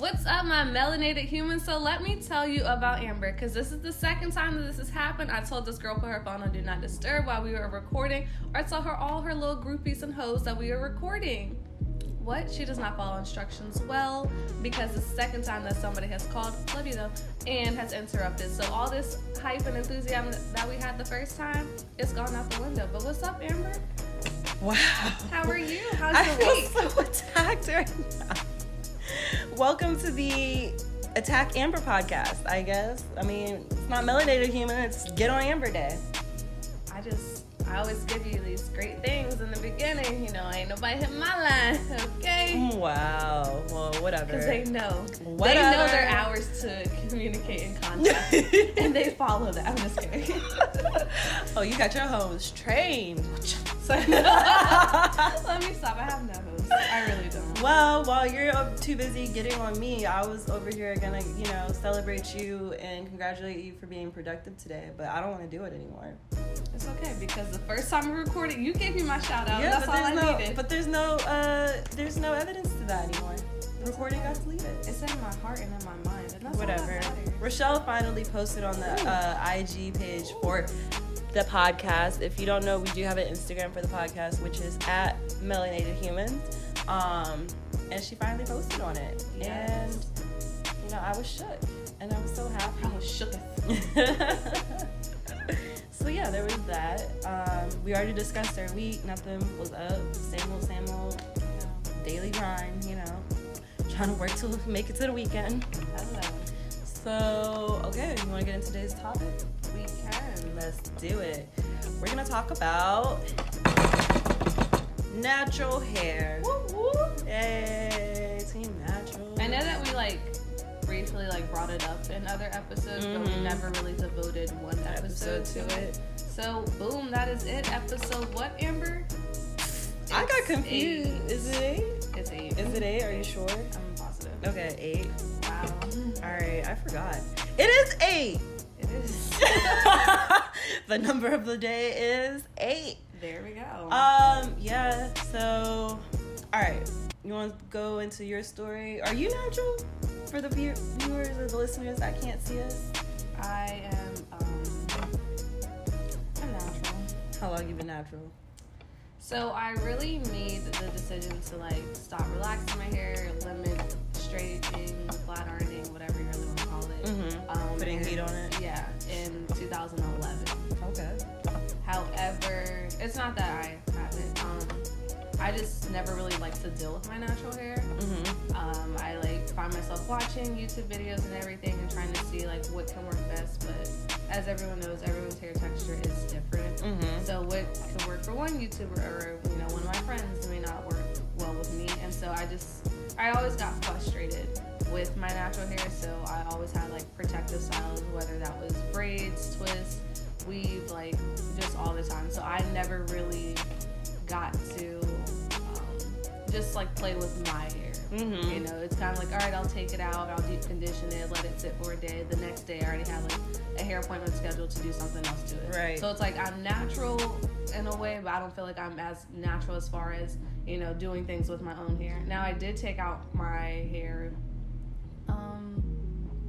What's up, my melanated humans? So let me tell you about Amber, because this is the second time that this has happened. I told this girl put her phone on do not disturb while we were recording, or I told her all her little groupies and hoes that we were recording. What? She does not follow instructions well because the second time that somebody has called, love you though, and has interrupted. So all this hype and enthusiasm that we had the first time, it's gone out the window. But what's up, Amber? Wow. How are you? How's I your feel so attacked right now. Welcome to the Attack Amber podcast, I guess. I mean, it's not melanated human, it's Get on Amber Day. I just, I always give you these great things in the beginning. You know, ain't nobody hit my line, okay? Mm, wow. Well, whatever. Because they know. They know their hours to communicate and contact. and they follow that. I'm just kidding. oh, you got your homes trained. so, let me stop. I have no host. I really don't. Well, while you're too busy getting on me, I was over here gonna, you know, celebrate you and congratulate you for being productive today. But I don't want to do it anymore. It's okay because the first time we recorded, you gave me my shout out. yeah, That's but all I there's no, needed. but there's no, uh, there's no evidence to that anymore. Recording got deleted. it's in my heart and in my mind. And that's Whatever. Rochelle finally posted on the uh, IG page for the podcast. If you don't know, we do have an Instagram for the podcast, which is at Melanated Humans. Um, and she finally posted on it. Yes. And, you know, I was shook. And I was so happy. I was shook. so yeah, there was that. Um, we already discussed our week. Nothing was up. Same old, same old. Daily grind. You know, trying to work to make it to the weekend. Hello. So okay, you want to get into today's topic? We can. Let's do it. We're gonna talk about natural hair. Woo woo. Yay, team natural. I know that we like briefly like brought it up in other episodes, but we Mhm. never really devoted one episode, to it. So boom, that is it. Episode what, Amber? I got confused. eight. Is it eight? It's eight. Is it eight? Are you sure? I'm positive. Okay, eight. Wow. All right, I forgot. It is eight. It is. the number of the day is eight. there we go. Um, yeah. So, all right. You want to go into your story? Are you natural? For the viewers or the listeners that can't see us, I am um I'm natural. how long you been natural? So I really made the decision to like stop relaxing my hair, limit straightening, flat ironing, whatever call it. Mm-hmm. Um, Putting heat on it. Yeah, in 2011. Okay. However, it's not that I haven't. Um, I just never really like to deal with my natural hair. Mm-hmm. Um, I like find myself watching YouTube videos and everything and trying to see like what can work best. But as everyone knows, everyone's hair texture is different. Mm-hmm. So what can work for one YouTuber or you know one of my friends may not work well with me, and so I just I always got frustrated with my natural hair. So I always had like protective styles, whether that was braids, twists, weave, like just all the time. So I never really got to um, just like play with my hair. Mm-hmm. You know, it's kind of like, all right, I'll take it out, I'll deep condition it, let it sit for a day. The next day, I already have like a hair appointment scheduled to do something else to it. Right. So it's like I'm natural in a way, but I don't feel like I'm as natural as far as you know doing things with my own hair. Now I did take out my hair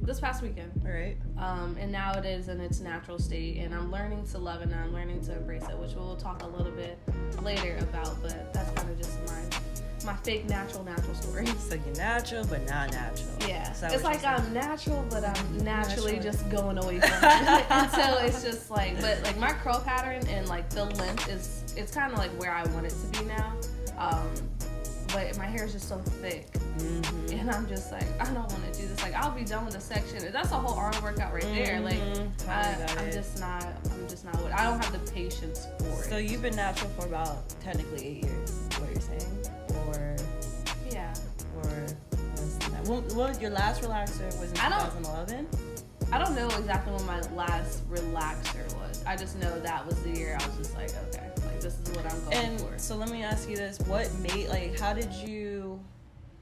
this past weekend, All right. um, and now it is in its natural state, and I'm learning to love it and I'm learning to embrace it, which we'll talk a little bit later about. But that's kind of just my my fake natural natural story. So you're natural, but not natural. Yeah, it's like saying? I'm natural, but I'm naturally Naturally. just going away from it. and so it's just like, but like my curl pattern and like the length is, it's kind of like where I want it to be now. Um, but my hair is just so thick, Mm-hmm. and I'm just like, I don't want to do this. Like I'll be done with the section. That's a whole arm workout right there. Like Mhm. I, I'm it. just not, I'm just not. I don't have the patience for So it. you've been natural for about technically eight years. What you're saying, or Yeah, or? Well, well, your last relaxer was in I don't- 2011. I don't know exactly when my last relaxer was. I just know that was the year I was just like, okay, like this is what I'm going And for. so let me ask you this: What made like? How did you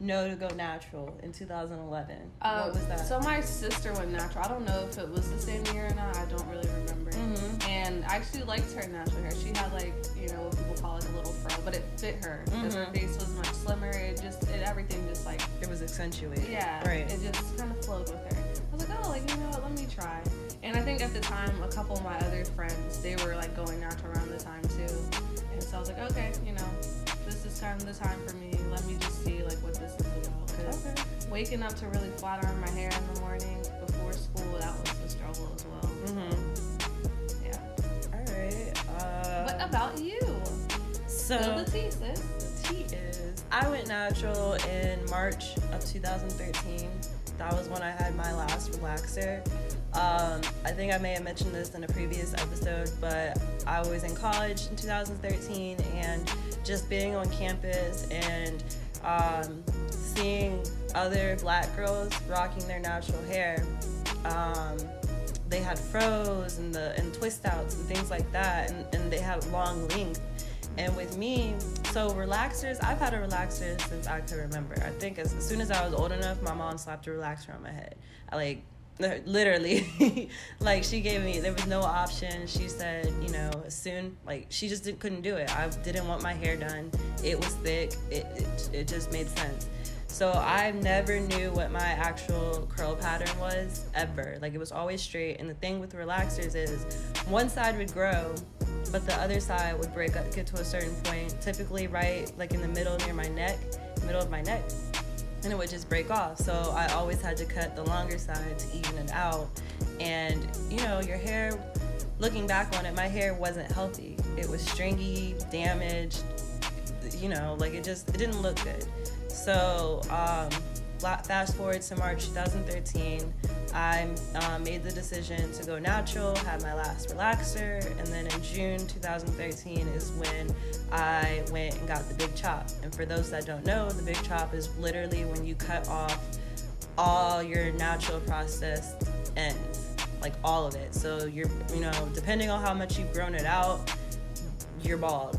no to go natural in 2011? Um, what was that? So my sister went natural. I don't know if it was the same year or not. I don't really remember. Mhm. And I actually liked her natural hair. She had like you know what people call like a little fro, but it fit her because her face was much slimmer. It just it everything just like it was accentuated. yeah, Right. It just kind of flowed with her. I was like, oh, like you know what? Let me try. And I think at the time, a couple of my other friends they were like going natural around the time too. And so I was like, okay, you know, this is kind of the time for me. Let me just see like what this is about. Because Okay. waking up to really flat iron my hair in the morning before school, that was a struggle as well. Mhm. Yeah. All right. Uh, What about you? so the tea, sis. the tea is I went natural in March of 2013. That was when I had my last relaxer. Um, I think I may have mentioned this in a previous episode, but I was in college in 2013 and just being on campus and um, seeing other black girls rocking their natural hair. Um, they had fros and the and twist outs and things like that, and, and they had long length. And with me, so relaxers, I've had a relaxer since I could remember. I think as, as soon as I was old enough, my mom slapped a relaxer on my head. I like literally like she gave me there was no option. She said you know soon like she just did, couldn't do it. I didn't want my hair done. It was thick. It, it, it just made sense. So i never knew what my actual curl pattern was ever. Like it was always straight. And the thing with relaxers is one side would grow but the other side would break up get to a certain point. Typically right like in the middle near my neck middle of my neck and it would just break off. So I always had to cut the longer side to even it out. And you know, your hair, looking back on it, my hair wasn't healthy. It was stringy, damaged. You know, like it just it didn't look good. So um, fast forward to March 2013, I um, made the decision to go natural, had my last relaxer, and then in June 2013 is when I went and got the big chop. And for those that don't know, the big chop is literally when you cut off all your natural process ends, like all of it. So you're, you know, depending on how much you've grown it out, you're bald,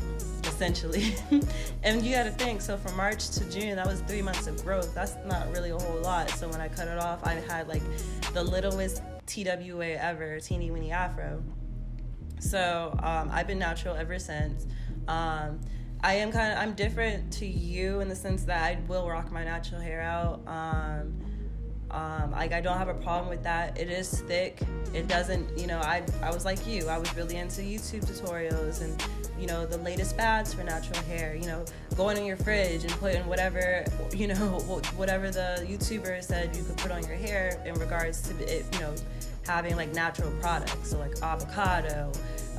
essentially. and you got to think, so from March to June, that was three months of growth. That's not really a whole lot. So when I cut it off, I had like the littlest TWA ever, teeny weeny afro. So um, I've been natural ever since. Um, I am kind of I'm different to you in the sense that I will rock my natural hair out. Um, um, like I don't have a problem with that. It is thick. It doesn't, you know. I I was like you. I was really into YouTube tutorials and you know the latest fads for natural hair. You know, going in your fridge and putting whatever you know whatever the YouTuber said you could put on your hair in regards to it. You know, having like natural products, so like avocado,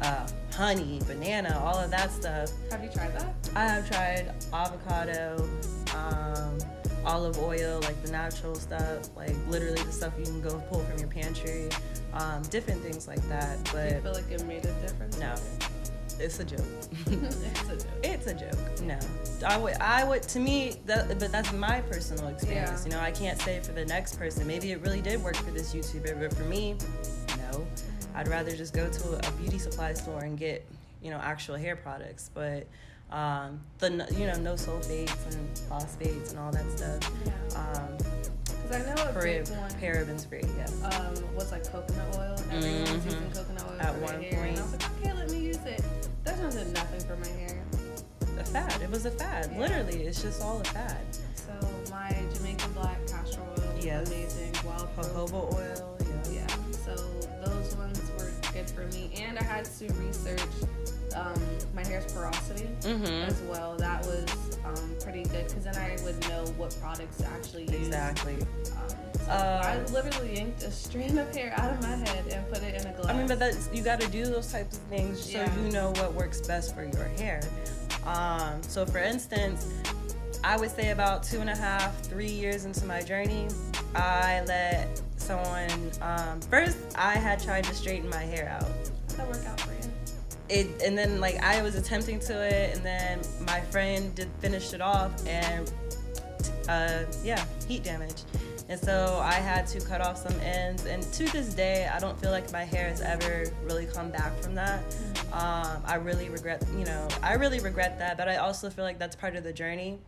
uh, honey, banana, all of that stuff. Have you tried that? I have tried avocado, um, olive oil, like the natural stuff, like literally the stuff you can go pull from your pantry, um, different things like that. Do you But feel like it made a difference? no, it's a joke. it's a joke. It's a joke. No, I would. I would. To me, that, but that's my personal experience. Yeah. You know, I can't say for the next person. Maybe it really did work for this YouTuber, but for me, no. I'd rather just go to a beauty supply store and get, you know, actual hair products. But um, the you know no sulfates and phosphates and all that stuff. Yeah. Um, Because I know a big one. parabens free. Yes. um, what's like coconut oil. Everyone's Mhm. using coconut oil At for one hair, and I was like, okay, let me use it. That one did nothing for my hair. A fad. It was a fad. Yeah. Literally, it's just all a fad. So my Jamaican black castor oil, was Yes. amazing. Wild. Jojoba oil. Yeah. Yeah. So those ones were good for me, and I had to research um, my hair's porosity Mm-hmm. as well. That was um, pretty good because then I would know what products to actually use. Exactly. Um, so Uh, I literally yanked a strand of hair out of my head and put it in a glass. I mean, but that's you got to do those types of things so Yeah. you know what works best for your hair. Um, so, for instance, I would say about two and a half, three years into my journey, I let someone. Um, first, I had tried to straighten my hair out. that work out for you. It, and then like I was attempting to it, and then my friend did finished it off, and uh, yeah, heat damage. And so I had to cut off some ends, and to this day, I don't feel like my hair has ever really come back from that. Um, I really regret, you know, I really regret that, but I also feel like that's part of the journey.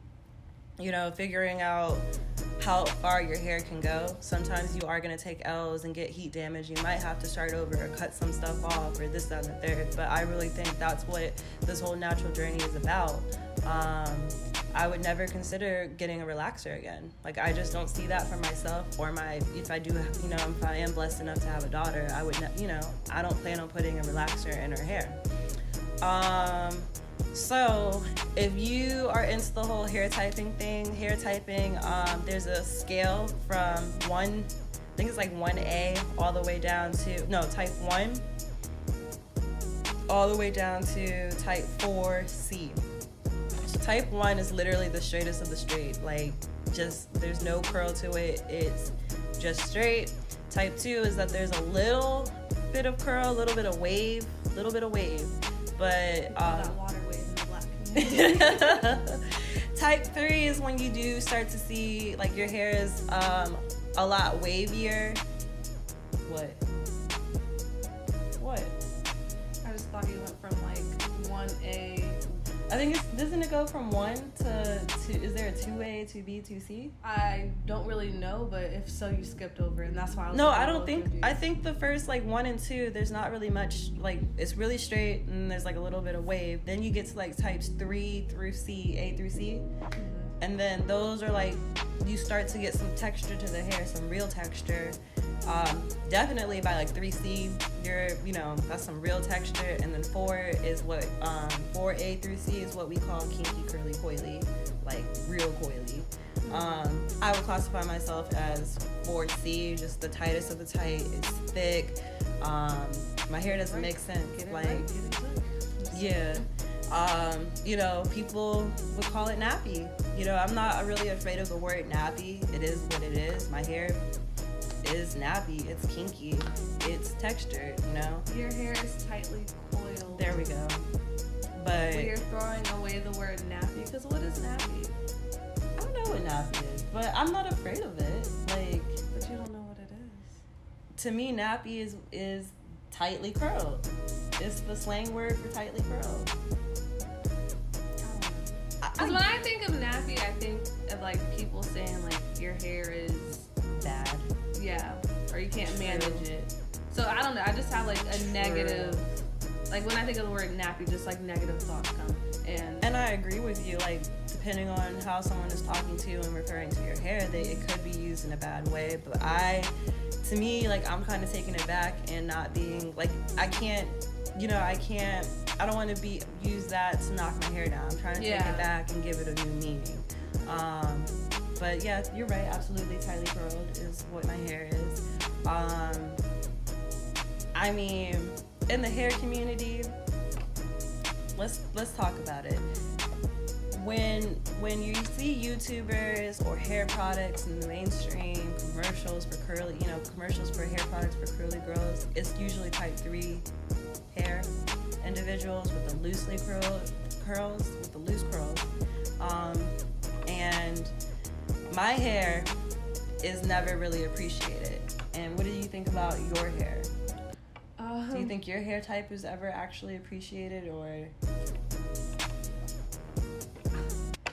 you know, figuring out how far your hair can go. Sometimes you are gonna take L's and get heat damage. You might have to start over or cut some stuff off or this, that, and the third. But I really think that's what this whole natural journey is about. Um, I would never consider getting a relaxer again. Like I just don't see that for myself or my if I do you know if I am blessed enough to have a daughter, I would ne- you know I don't plan on putting a relaxer in her hair. Um, so if you are into the whole hair typing thing, hair typing, um, there's a scale from one, I think it's like one A all the way down to no type one, all the way down to type four C. Type one is literally the straightest of the straight. Like, just there's no curl to it. It's just straight. Type two is that there's a little bit of curl, a little bit of wave, a little bit of wave. But um, type three is when you do start to see like your hair is um, a lot wavier. What? What? I just thought you went from like one A. I think it's doesn't it go from one to two? Is there a two A, two B, two C? I don't really know, but if so, you skipped over, and that's why I was. No, like, I don't think. confused. I think the first like one and two, there's not really much. Like it's really straight, and there's like a little bit of wave. Then you get to like types three through C, A through C, Mhm. and then those are like you start to get some texture to the hair, some real texture. Um, definitely by like 3C, you're you know that's some real texture, and then four is what um, 4A through C is what we call kinky, curly, coily, like real coily. Um, I would classify myself as 4C, just the tightest of the tight. It's thick. Um, my hair doesn't make sense. Like right, get it. yeah. Um, you know, people would call it nappy. You know, I'm not really afraid of the word nappy. It is what it is. My hair is nappy. It's kinky. It's textured, you know? Your hair is tightly coiled. There we go. But We are throwing away the word nappy because what is nappy? I don't know what nappy is, but I'm not afraid of it. Like, But you don't know what it is. to me, nappy is, is tightly curled. It's the slang word for tightly curled. Oh. Because when I think of nappy, I think of like people saying like your hair is bad. yeah, or you can't manage it. So I don't know. I just have like a True. negative. Like when I think of the word nappy, just like negative thoughts come. And And I agree with you. Like, depending on how someone is talking to you and referring to your hair, they, it could be used in a bad way. But I, to me, like, I'm kind of taking it back and not being like, I can't, you know, I can't. I don't want to be use that to knock my hair down. I'm trying to take it back and give it a new meaning. Um, but yeah, you're right. Absolutely, tightly curled is what my hair is. Um, I mean, in the hair community, let's let's talk about it. When when you see YouTubers or hair products in the mainstream commercials for curly, you know, commercials for hair products for curly girls, it's usually type three hair individuals with the loosely curled curls with the loose curls. Um, and my hair is never really appreciated. And what do you think about your hair? um, Do you think your hair type is ever actually appreciated or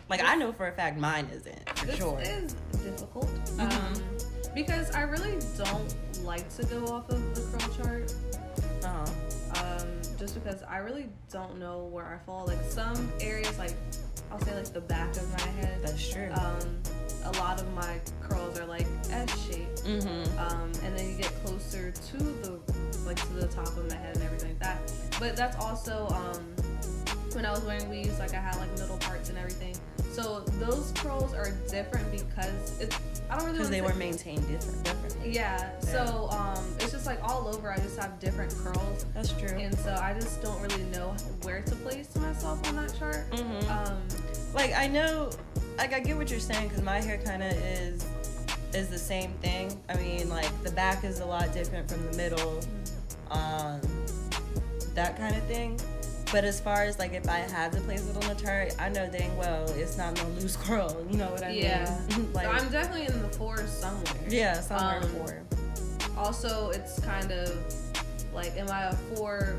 like I know for a fact mine isn't for this sure. is difficult um, Mhm. because I really don't like to go off of the curl chart. Uh-huh. um, just because I really don't know where I fall. Like some areas, like I'll say like the back of my head, That's true. um, a lot of my curls are like S shaped, mm-hmm. um, and then you get closer to the like to the top of my head and everything like that. But that's also um, when I was wearing weaves, like I had like middle parts and everything. So those curls are different because it's I don't really Because they were maintained different, differently. yeah. So um, it's just like all over. I just have different curls. That's true. And so I just don't really know where to place myself on that chart. mm-hmm. Um, like I know, like I get what you're saying because my hair kind of is is the same thing. I mean, like the back is a lot different from the middle, um, that kind of thing. But as far as like if I had to place it on the chart, I know dang well it's not no loose curl. You know what I Yeah. mean? like so I'm definitely in the fours somewhere. yeah, somewhere um, four. Also, it's kind of like, am I a four?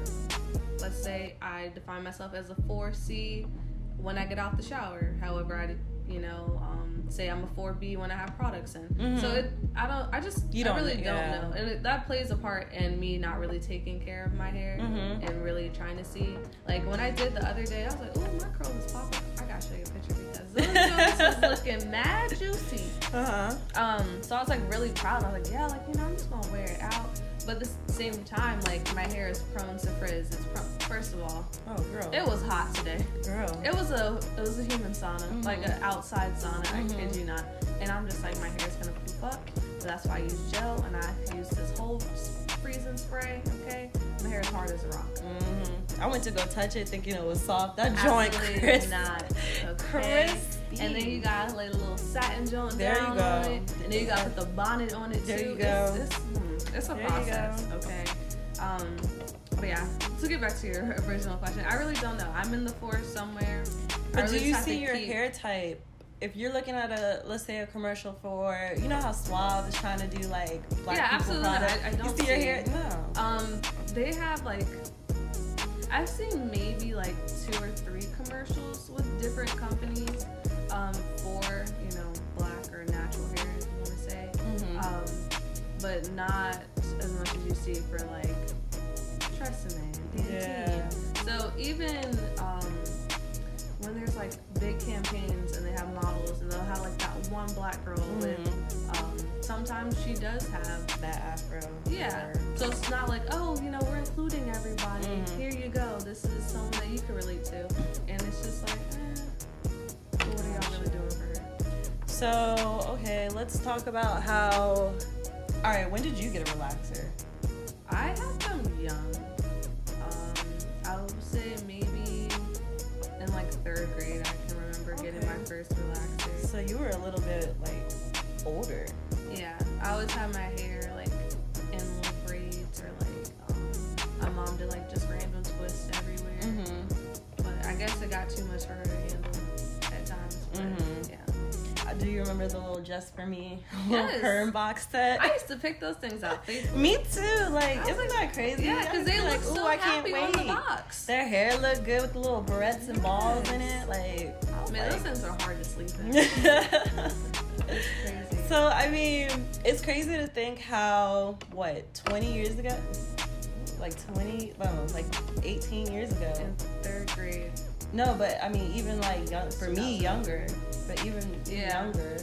Let's say I define myself as a four C when I get out the shower. However, I you know, um, say I'm a 4B when I have products in. Mhm. So it, I don't, I just, You don't really know, don't know, and it, that plays a part in me not really taking care of my hair Mhm. and really trying to see. Like when I did the other day, I was like, oh, my curl is popping. I gotta show you a picture because joints was looking mad juicy. Uh huh. Um, so I was like really proud. I was like, yeah, like you know, I'm just gonna wear it out. But at the same time, like my hair is prone to frizz. It's pro- first of all, Oh, girl. it was hot today. girl. It was a it was a human sauna, Mhm. like an outside sauna. I Mhm. kid you not. And I'm just like, my hair is gonna poof up. So that's why I use gel, and I use this whole freezing spray. Okay, my hair is hard as a rock. hmm I went to go touch it thinking it was soft. That joint crisp. not. Okay. Crispy. And then you got like a little satin joint There you go. on it. And then you got to put the bonnet on it There too. you go. It's, it's, it's a There process. Okay. Um, but yeah, to get back to your original question, I really don't know. I'm in the forest somewhere. But really do you see your keep- hair type? If you're looking at a, let's say a commercial for, you know how Suave is trying to do like black Yeah, people absolutely. products. I- I don't you see your hair? No. Um, they have like I've seen maybe like two or three commercials with different companies um, for you know black or natural hair, if you want to say. Mm-hmm. um, but not as much as you see for like Tresemme and. Yeah. So even um, when there's like big campaigns and they have models and they'll have like that one black girl with, Mhm. um, sometimes she does have. that afro. Yeah, or- so it's not like oh you know we're including everybody. Mhm. Here you go. This is someone that you can relate to, and it's just like, eh, what are y'all really doing for her? So okay, let's talk about how. All right, when did you get a relaxer? I had them young. Um, I would say maybe in like third grade. I can remember getting my first relaxer. So you were a little bit like older. Yeah, I always had my hair like in little braids or like um, my mom did like just random twists everywhere. Mm-hmm. But I guess it got too much for her to handle do you remember the little just for me little Yes. perm box set? I used to pick those things out. me too. Like, isn't like, that crazy? Yeah, because they like, look "Ooh, so I can't on the wait." box. Their hair looked good with the little barrettes and balls in it. Like, was Man, those things are hard to sleep in. It's crazy. so I mean, it's crazy to think how what 20 years ago, like 20, well, like 18 years ago. in third grade. No, but I mean, even like young, for me, younger, but even Yeah. younger,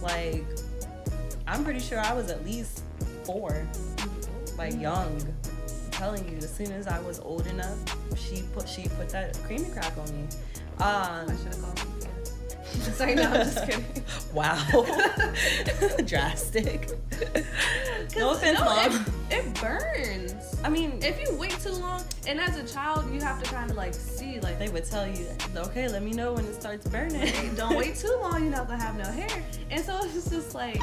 like I'm pretty sure I was at least four, like Mm-hmm. young. I'm telling you, as soon as I was old enough, she put she put that creamy crack on me. I Um, should have called. Sorry, no, I'm just kidding. wow, drastic. no offense, no, mom. It, it burns. I mean, If you wait too long, and as a child, you have to kind of like see, like, they would tell you, okay, let me know when it starts burning. don't wait too long, you're not gonna have no hair. And so it's just like,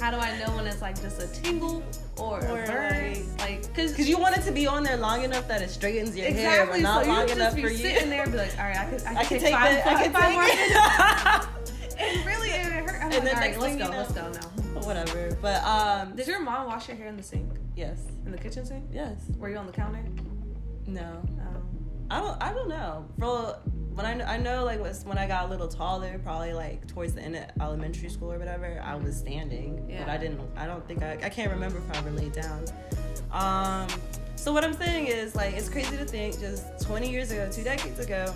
how do I know when it's like just a tingle or, Or, a burn? Like, cause, Because you want it to be on there long enough that it straightens your hair, but not so long enough be for you. sitting there and be like, all right, I can, I can, I can take, take five, that. I five, can five more take And really, it hurt. I'm And like, then all right, next let's go, you know- let's go now. Whatever. But um, Did your mom wash your hair in the sink? yes, In the kitchen sink? yes, Were you on the counter? no. Um, I don't. I don't know. For when I I know like was when I got a little taller, probably like towards the end of elementary school or whatever, I was standing, yeah. but I didn't. I don't think I. I can't remember if I ever laid down. Um. So what I'm saying is like it's crazy to think just 20 years ago, two decades ago,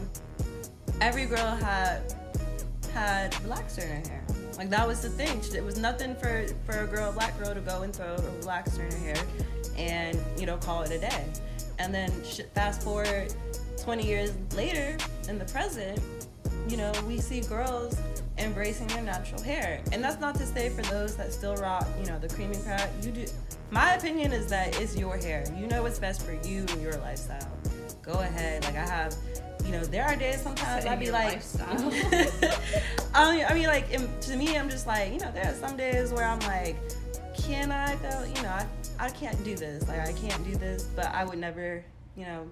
every girl had had relaxer in her hair. Like that was the thing. It was nothing for for a girl, a black girl, to go and throw a relaxer in her hair, and you know call it a day. And then fast forward 20 years later in the present, you know we see girls embracing their natural hair, and that's not to say for those that still rock, you know, the cream and. You do. My opinion is that it's your hair. You know what's best for you and your lifestyle. Go ahead. Like I have you know, there are days sometimes I'd be like. I mean, I mean, like in, to me, I'm just like, you know, there are some days where I'm like, can I go? You know, I, I can't do this. Like I can't do this, but I would never, you know,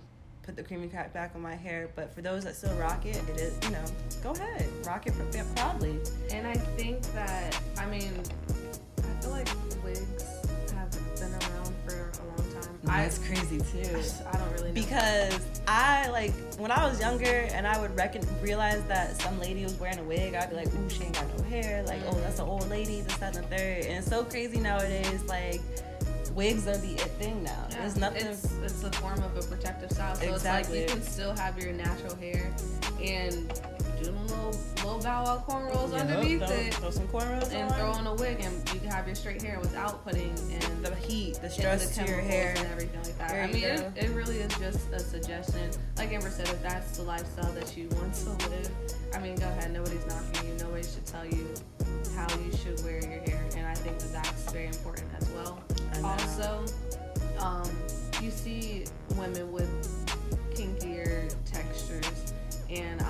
put the creamy crack back on my hair. But for those that still rock it, it is, you know, go ahead, rock it pr- proudly. And I think that I mean, I feel like wigs have been around for a long time. Mm, I, That's crazy too. I don't really know. Because I like when I was younger and I would reckon realize that some lady was wearing a wig, I'd be like, ooh, she ain't got no hair. Like, oh, that's an old lady, this, that, and the third. And it's so crazy nowadays, like wigs are the it thing now. Yeah, There's nothing. It's, it's a form of a protective style. So exactly. it's like you can still have your natural hair and do a little little bow wow cornrows yep, underneath throw, it. Throw some cornrows and on. throw on a wig, and you can have your straight hair without putting in the heat, the stress the to your hair, and everything like that. There I mean, it, it, really is just a suggestion. Like Amber said, if that's the lifestyle that you want to live, I mean, go ahead. Nobody's knocking you. Nobody should tell you how you should wear your hair, and I think that that's very important as well. Also, um, you see women with kinkier textures, and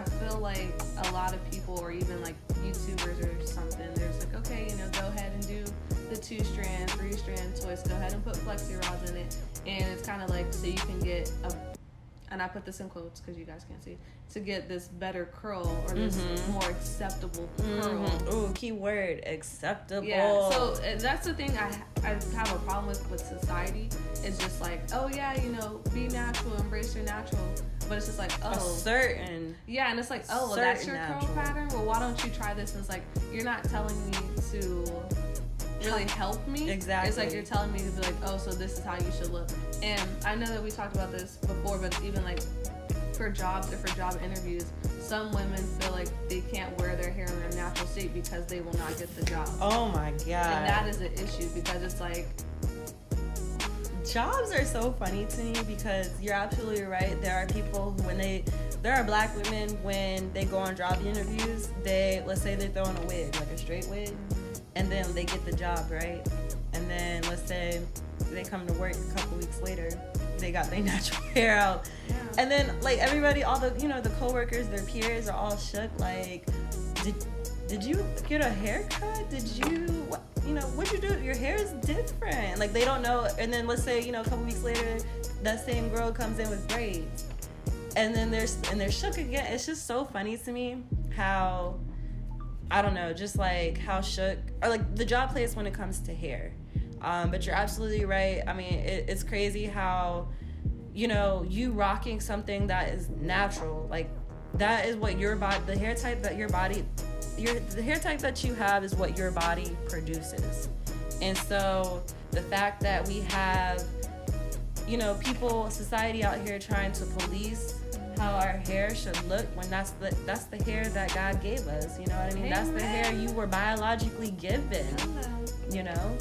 I don't know. I feel like a lot of people, or even like YouTubers or something, there's like, okay, you know, go ahead and do the two strand, three strand twist. Go ahead and put flexi rods in it, and it's kind of like so you can get a and I put this in quotes because you guys can't see, to get this better curl or this mm-hmm. more acceptable curl. Mm-hmm. Ooh, key word, acceptable. Yeah, so that's the thing I, I have a problem with with society. It's just like, oh yeah, you know, be natural, embrace your natural. But it's just like, oh. A certain. Yeah, and it's like, oh, well, that's your natural. curl pattern? Well, why don't you try this? And it's like, you're not telling me to really help me. Exactly. It's like you're telling me to be like, oh, so this is how you should look. And I know that we talked about this before, but even like for jobs or for job interviews, some women feel like they can't wear their hair in their natural state because they will not get the job. Oh my god. And that is an issue because it's like jobs are so funny to me because you're absolutely right. There are people who, when they, there are black women when they go on job interviews, they let's say they're throwing a wig, like a straight wig. And then they get the job, right? And then let's say they come to work a couple weeks later, they got their natural hair out. Yeah. And then like everybody, all the you know, the coworkers, their peers are all shook, like, did did you get a haircut? Did you what you know, what'd you do? Your hair is different. Like they don't know and then let's say, you know, a couple weeks later, that same girl comes in with braids. And then there's and they're shook again. It's just so funny to me how I don't know, just like how shook or like the job place when it comes to hair. Um, but you're absolutely right. I mean, it, it's crazy how you know you rocking something that is natural, like that is what your body, the hair type that your body, your the hair type that you have is what your body produces, and so the fact that we have, you know, people, society out here trying to police how our hair should look when that's the that's the hair that God gave us. You know what I mean? Amen. That's the hair you were biologically given. You know?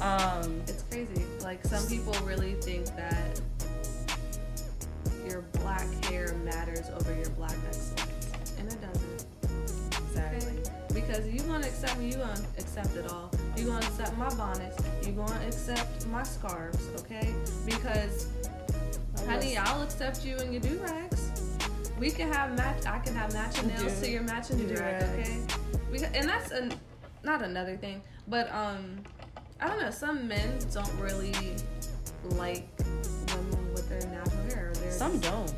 Um, it's crazy. Like some people really think that your black hair matters over your black excellence. Because you gonna accept me, you gonna accept it all. You gonna accept my bonnets, you gonna accept my scarves, okay? Because honey, I'll accept you and your do rags we can have match. I can have matching nails to your matching do rag. Okay. We and that's a, not another thing, but um, I don't know. Some men don't really like women with their natural hair. Some don't,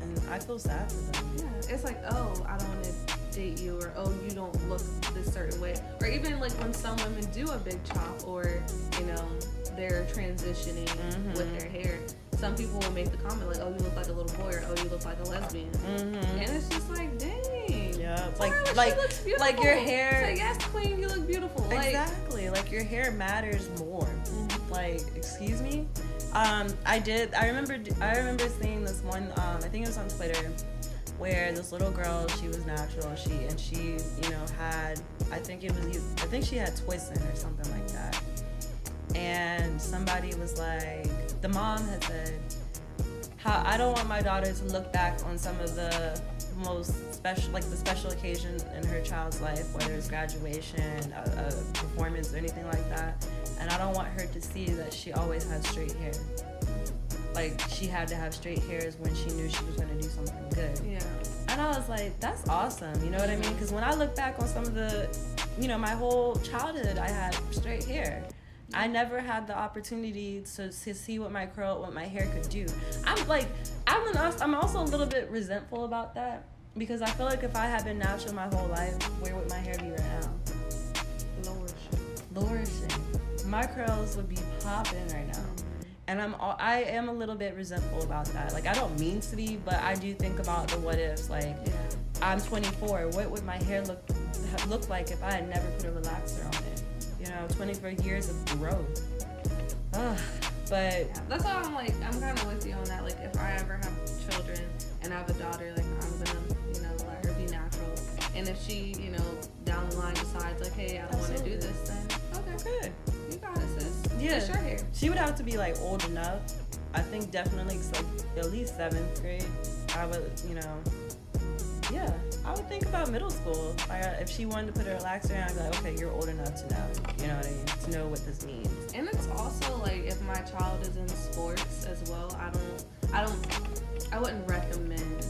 and I feel sad for them. Yeah, it's like oh, I don't want to date you, or oh, you don't look this certain way, or even like when some women do a big chop, or you know they're transitioning mm-hmm. with their hair some people will make the comment like, "Oh, you look like a little boy," or "Oh, you look like a lesbian," mm-hmm. and it's just like, dang. Yeah, like like like your hair. Like, yes, queen, you look beautiful. Exactly, like, like your hair matters more. Mm-hmm. Like, excuse me. Um, I did. I remember. I remember seeing this one. Um, I think it was on Twitter, where this little girl, she was natural. She and she, you know, had. I think it was. I think she had twisting or something like that. And somebody was like, the mom had said how I don't want my daughter to look back on some of the most special, like the special occasion in her child's life, whether it's graduation, a, a performance, or anything like that. And I don't want her to see that she always had straight hair. Like she had to have straight hairs when she knew she was gonna do something good. Yeah. And I was like, that's awesome. You know what I mean? Mm-hmm. Because when I look back on some of the, you know, my whole childhood, I had straight hair. I never had the opportunity to, to see what my curl, what my hair could do. I'm like, I'm an, I'm also a little bit resentful about that because I feel like if I had been natural my whole life, where would my hair be right now? Flourishing. Flourishing. my curls would be popping right now. Mm-hmm. And I'm all, I am a little bit resentful about that. Like I don't mean to be, but I do think about the what ifs. Like. I'm 24. What would my hair look look like if I had never put a relaxer on it? You know, 24 years of growth. Ugh. But Yeah, that's why I'm like, I'm kind of with you on that. Like, if I ever have children and I have a daughter, like, I'm gonna, you know, let her be natural. And if she, you know, down the line decides, like, hey, I don't want to do this, then okay, good. you got it, sis. Yeah. Your hair. She would have to be like old enough. I think definitely like at least seventh grade. I would, you know, yeah. I would think about middle school. Like if she wanted to put a relaxer in, I'd be like, okay, you're old enough to know. You know what I mean? To know what this means. And it's also like if my child is in sports as well, I don't, I don't, I wouldn't recommend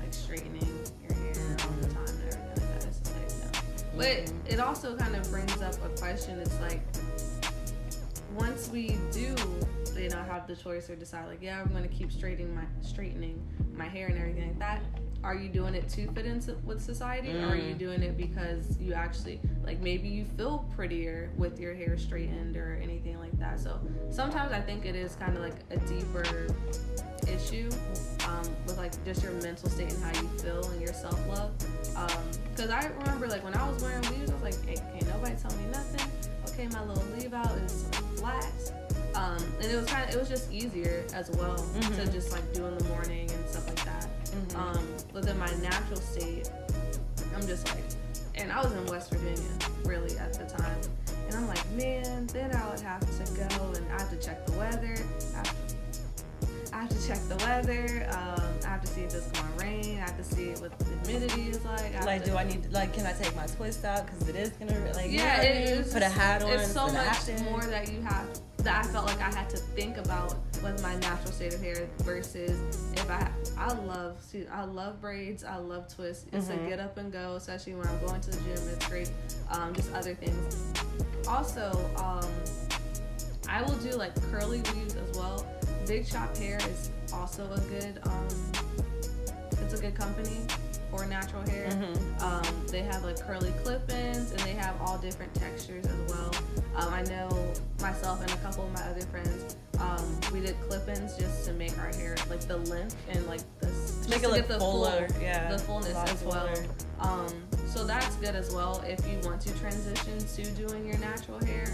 like straightening your hair all the time and everything like that. It's like no. But Mhm. it also kind of brings up a question. It's like once we do, you know, have the choice or decide like, yeah, I'm going to keep straightening my straightening my hair and everything like that. Are you doing it to fit in with society, or are you Mm. doing it because you actually like maybe you feel prettier with your hair straightened or anything like that? So sometimes I think it is kind of like a deeper issue um, with like just your mental state and how you feel and your self love. Because I remember like when I was wearing weaves, I was like, hey, can't nobody tell me nothing. My little leave out is flat. Um, and it was kind of it was just easier as well to Mhm. just like do in the morning and stuff like that. Mhm. Um, but then my natural state, I'm just like, and I was in West Virginia really at the time, and I'm like, man, then I would have to go and I have to check the weather. I have to, I have to check the weather. Um, I have to see if it's going to rain. I have to see what the humidity is like. I like, to- do I need? Like, can I take my twist out? Because it is gonna like. you know yeah, it mean? Put a hat on. It's so much hat in. more that you have that I felt like I had to think about with my natural state of hair versus if I I love see I love braids I love twists it's Mhm. a get up and go especially when I'm going to the gym it's great um, just other things also um, I will do like curly weaves as well Big Chop Hair is also a good um, it's a good company for natural hair Mhm. um, they have like curly clip-ins and they have all different textures as well. Um, I know myself and a couple of my other friends, um, we did clip-ins just to make our hair like the length and like this To make it look the fuller, full, yeah, the fullness as well. Um, so that's good as well if you want to transition to doing your natural hair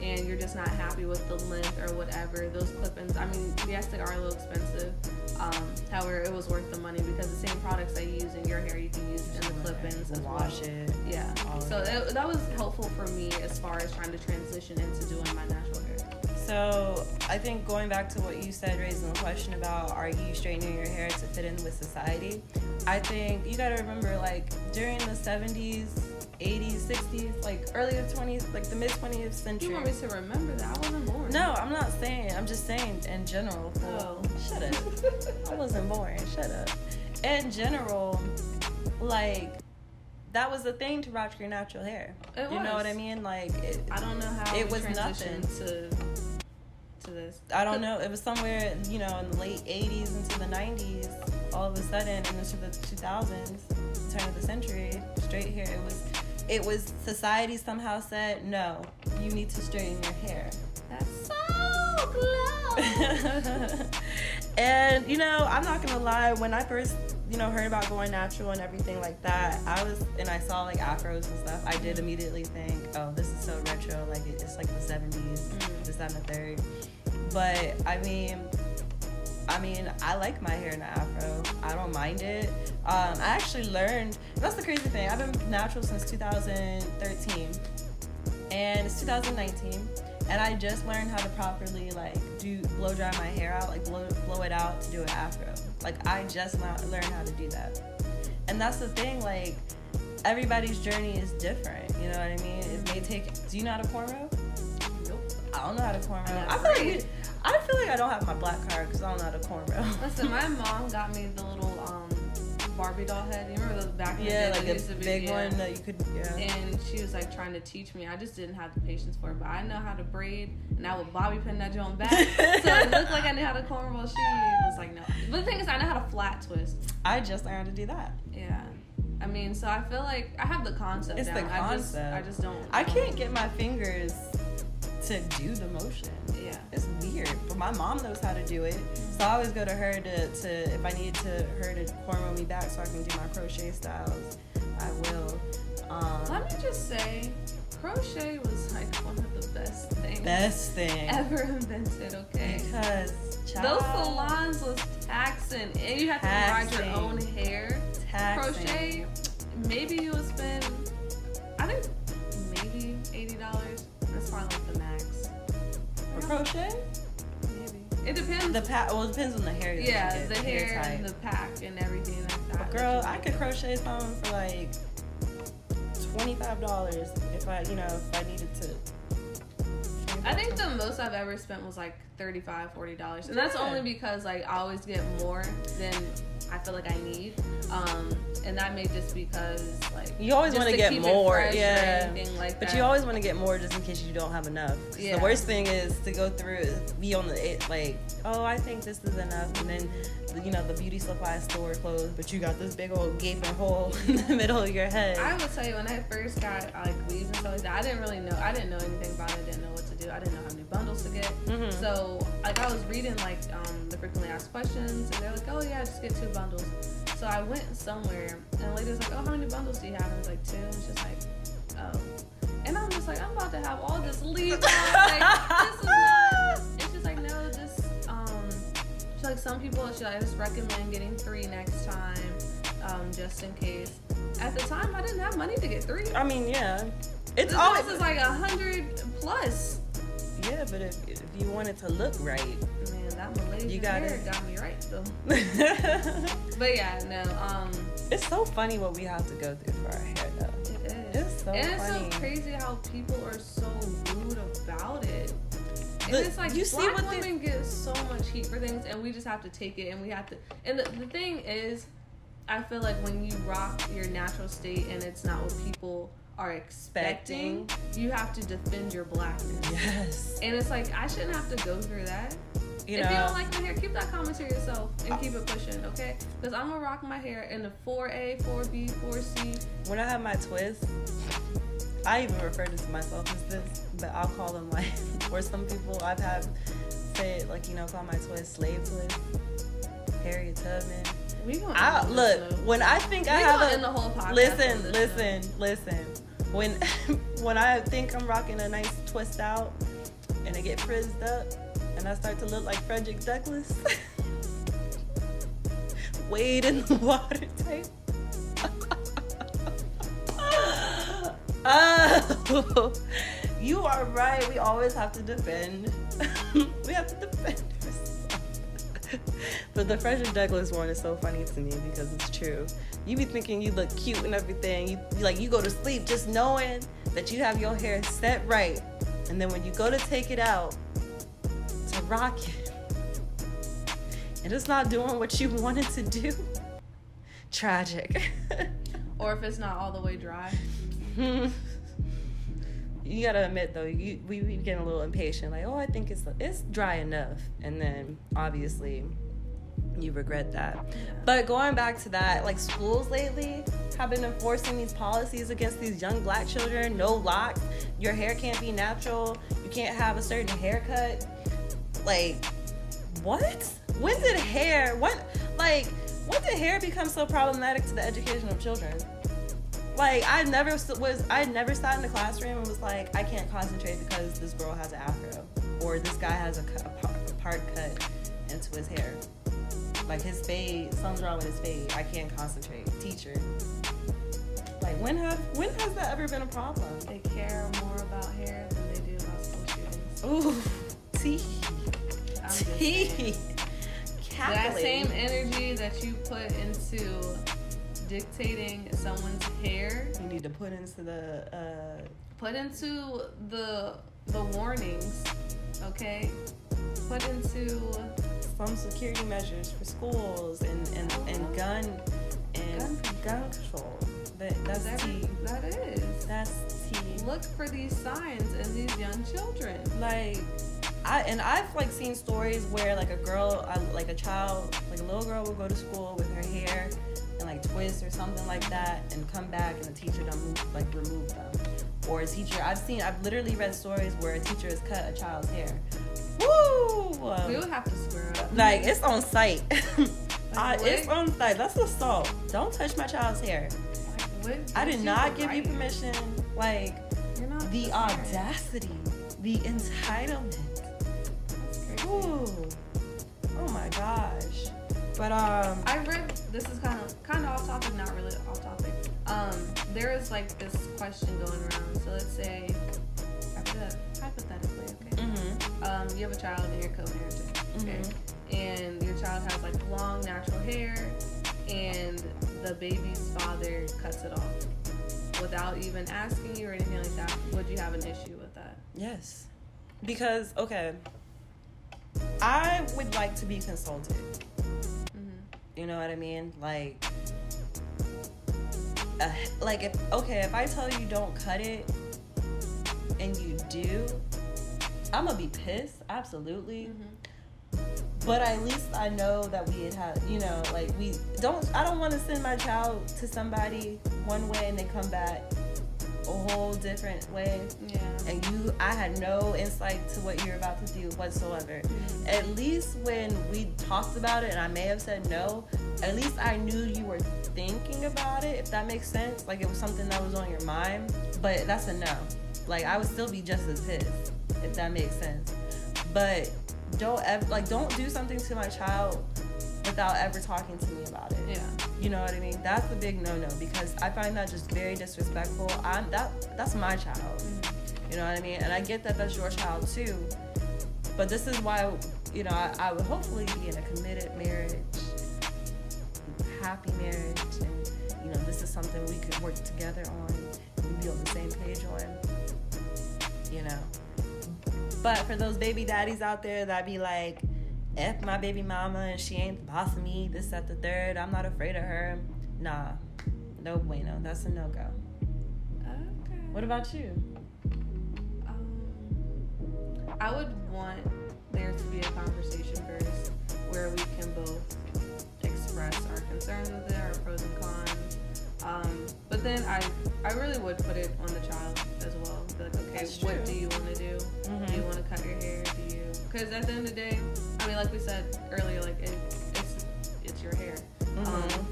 and you're just not happy with the length or whatever. Those clip-ins, I mean, yes, they are a little expensive. Um, however, it was worth the money because the same products I use in your hair, you can use in the clip-ins as Wash well. it. Yeah. So it. that, that was helpful for me as far as trying to transition into doing my natural. So I think going back to what you said, raising the question about are you straightening your hair to fit in with society? I think you gotta remember, like during the '70s, '80s, '60s, like early 20s, like the mid 20th century. You want me to remember that? I wasn't born. No, I'm not saying. I'm just saying in general. Oh. Shut up. I wasn't born. Shut up. In general, like that was the thing to rock your natural hair. It you know what I mean? Like it, I don't know how It was nothing to to this. I don't know. It was somewhere, you know, in the late 80s into the 90s, all of a sudden, and into the 2000s, turn of the century, straight hair. It was, it was society somehow said, no, you need to straighten your hair. That's so close. and you know, I'm not gonna lie. When I first, you know, heard about going natural and everything like that, I was, and I saw like afros and stuff. I did immediately think, oh, this is so retro. Like it's like the 70s, Mhm. That and the third. But I mean, I mean, I like my hair in an afro. I don't mind it. Um, I actually learned. That's the crazy thing. I've been natural since 2013, and it's 2019, and I just learned how to properly like do blow dry my hair out, like blow blow it out to do an afro. Like I just learned how to do that, and that's the thing. Like everybody's journey is different. You know what I mean? It may take. Do you know how to cornrow? I don't know how to cornrow. I feel like I feel like I don't have my black card because I don't know how to cornrow. Listen, my mom got me the little um, Barbie doll head. You remember those back in the yeah, day? like they a used to be- big yeah. one that you could. Yeah. And she was like trying to teach me. I just didn't have the patience for it. But I know how to braid, and I would bobby pin that joint back. so it looked like I knew how to cornrow. She was like, no. But the thing is, I know how to flat twist. I just learned how to do that. Yeah. I mean, so I feel like I have the concept It's down. the I just, concept. I just don't. I can't get my fingers to do the motion. Yeah. It's weird, but my mom knows how to do it. So I always go to her to, to if I need to her to cornrow me back so I can do my crochet styles. I will. Um, Let me just say, crochet was like one of the best things best thing ever invented. Okay. because Those salons was taxing, and you have to provide your own hair. taxing. Crochet, maybe you would spend, I think maybe eighty dollars. That's probably crochet. Maybe it depends. The pa- well, it depends on the hair. that you yeah, get, the hair type. and the pack and everything like that. But girl, I could crochet something for like twenty five dollars if I, you know, if I needed to. I think the most I've ever spent was like 35 dollars, $40. and that's Yeah. only because like I always get more than I feel like I need, um, and that may just because like You always want to get more, yeah. anything like But that. you always want to get more just in case you don't have enough. Yeah. The worst thing is to go through, be on the it, like, oh, I think this is enough, and then you know the beauty supply store closed, but you got this big old gaping hole in the middle of your head. I would tell you when I first got like weaves and stuff like that, I didn't really know. I didn't know anything about it. Didn't know what to do. I didn't know how many bundles to get. Mhm. So like I was reading like um, the frequently asked questions, and they're like, oh yeah, just get two bundles. So I went somewhere, and the lady was like, oh, how many bundles do you have? And I was like two. And she's like, oh. And I'm just like, I'm about to have all this leave out. Like, this is not. Like, some people. Like, I just recommend getting three next time, um, just in case. At the time, I didn't have money to get three. I mean, yeah, it's This always is like a hundred plus. yeah, but if, if you want it to look right, Man, that Malaysian You got hair it. got me right though. But yeah, no, um, it's so funny what we have to go through for our hair, though. it is. It's so and it's so crazy how people are so rude about it. And it's like you see black what they- women get so much heat for things, and we just have to take it, and we have to. And the, the thing is, I feel like when you rock your natural state, and it's not what people are expecting, you have to defend your blackness. Yes, And it's like I shouldn't have to go through that. you if know. you don't like my hair, keep that comment to yourself and keep it pushing, okay? Because I'm gonna rock my hair in the 4A, 4B, 4C. when I have my twists, I even refer to myself as this, but I'll call them like, or some people I've had say it like, you know, call my twist slave twist, Harriet Tubman. We gonna I, look, when I think we I have end the a, whole podcast. listen, on this note. listen, listen. When when I think I'm rocking a nice twist out and I get frizzed up and I start to look like Frederick Douglass, wade in the water tape. Oh, you are right. We always have to defend. we have to defend but the Frederick Douglass one is so funny to me because it's true. You be thinking you look cute and everything. You like you go to sleep just knowing that you have your hair set right, and then when you go to take it out to rock it, and it's not doing what you wanted to do. Tragic. Or if it's not all the way dry. you gotta admit though, you we we getting a little impatient. Like, oh, I think it's it's dry enough, and then obviously you regret that. But going back to that, like schools lately have been enforcing these policies against these young black children. No locks. Your hair can't be natural. You can't have a certain haircut. Like, what? When did hair? What? Like, when did hair become so problematic to the education of children? Like, I never was. I never sat in the classroom and was like, I can't concentrate because this girl has an afro, or this guy has a, a par- a part cut into his hair. Like his fade, something's wrong with his fade. I can't concentrate. Teacher. Like when have when has that ever been a problem? They care more about hair than they do about school shootings. Ooh, tea, I'm tea. That same energy that you put into dictating someone's hair, You need to put into the. Uh, put into the the warnings, okay? Put into some security measures for schools and and, and gun and Gun gun control. That that's that, tea. that is. That's tea. Look for these signs in these young children. like I and I've like seen stories where like a girl, uh, like a child, like a little girl will go to school with her hair like twist or something like that, and come back and the teacher don't move, like remove them, or a teacher. I've seen, I've literally read stories where a teacher has cut a child's hair. Woo! We would have to square up. Like it's on site. I, Like, it's on site. That's assault. Don't touch my child's hair. Like, what I did not give you permission. Like You're not the the audacity, the entitlement. Ooh. Oh my gosh. But um. I read this is kind of kind of off topic, not really off topic. Um, there is like this question going around. So let's say, hypothetically, okay, mhm, um, you have a child and you're co-parenting, okay, mhm. and your child has like long natural hair, and the baby's father cuts it off without even asking you or anything like that. Would you have an issue with that? Yes. Because okay. I would like to be consulted. You know what I mean? Like, uh, like if okay, if I tell you don't cut it, and you do, I'm gonna be pissed. Absolutely. hmm But at least I know that we had had, you know, like we don't. I don't want to send my child to somebody one way and they come back a whole different way. Yeah. And you, I had no insight to what you're about to do whatsoever. Mhm. At least when we talked about it, and I may have said no, at least I knew you were thinking about it, if that makes sense. Like it was something that was on your mind. But that's a no. Like I would still be just as pissed, if that makes sense. But don't ever, like, don't do something to my child without ever talking to me about it. Yeah. You know what I mean? That's a big no-no because I find that just very disrespectful. I'm that that's my child. Mhm. You know what I mean? And I get that that's your child too. But this is why, you know, I, I would hopefully be in a committed marriage, happy marriage, and, you know, this is something we could work together on and be on the same page on, you know. But for those baby daddies out there that be like, F my baby mama and she ain't the boss of me, this, that, the third, I'm not afraid of her. Nah, no bueno. That's a no go. Okay. What about you? Um, I would want there to be a conversation first where we can both express our concerns with it, our pros and cons. Um, but then I, I really would put it on the child as well. Be like, okay, what do you want to do? Do you want to cut your hair? Do you? Because at the end of the day, mean, like we said earlier, like it, it's it's your hair. Mhm. Um,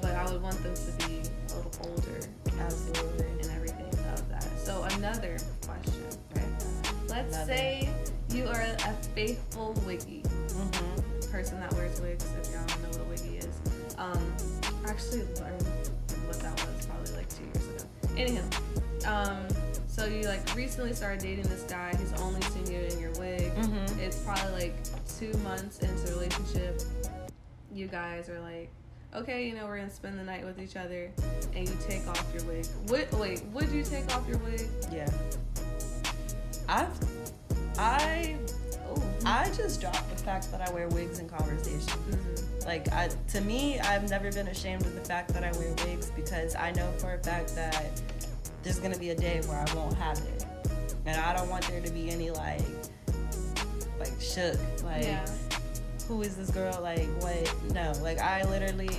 but I would want them to be a little older Absolutely. and everything of that. So another question, right? Let's Love say you are a faithful wiggy Mm-hmm. person that wears wigs. If y'all don't know what a wiggy is, um, I actually learned what that was probably like two years ago. Anyhow, um, so you like recently started dating this guy. He's only seen you in your wig. Mm-hmm. It's probably like two months into the relationship. You guys are like, okay, you know, we're gonna spend the night with each other, and you take off your wig. Would, wait, would you take off your wig? Yeah. I've I Oh, I just dropped the fact that I wear wigs in conversation. Mhm. Like I to me, I've never been ashamed of the fact that I wear wigs because I know for a fact that there's gonna be a day where I won't have it. And I don't want there to be any like like shook. Like yeah. who is this girl? Like what? No. Like I literally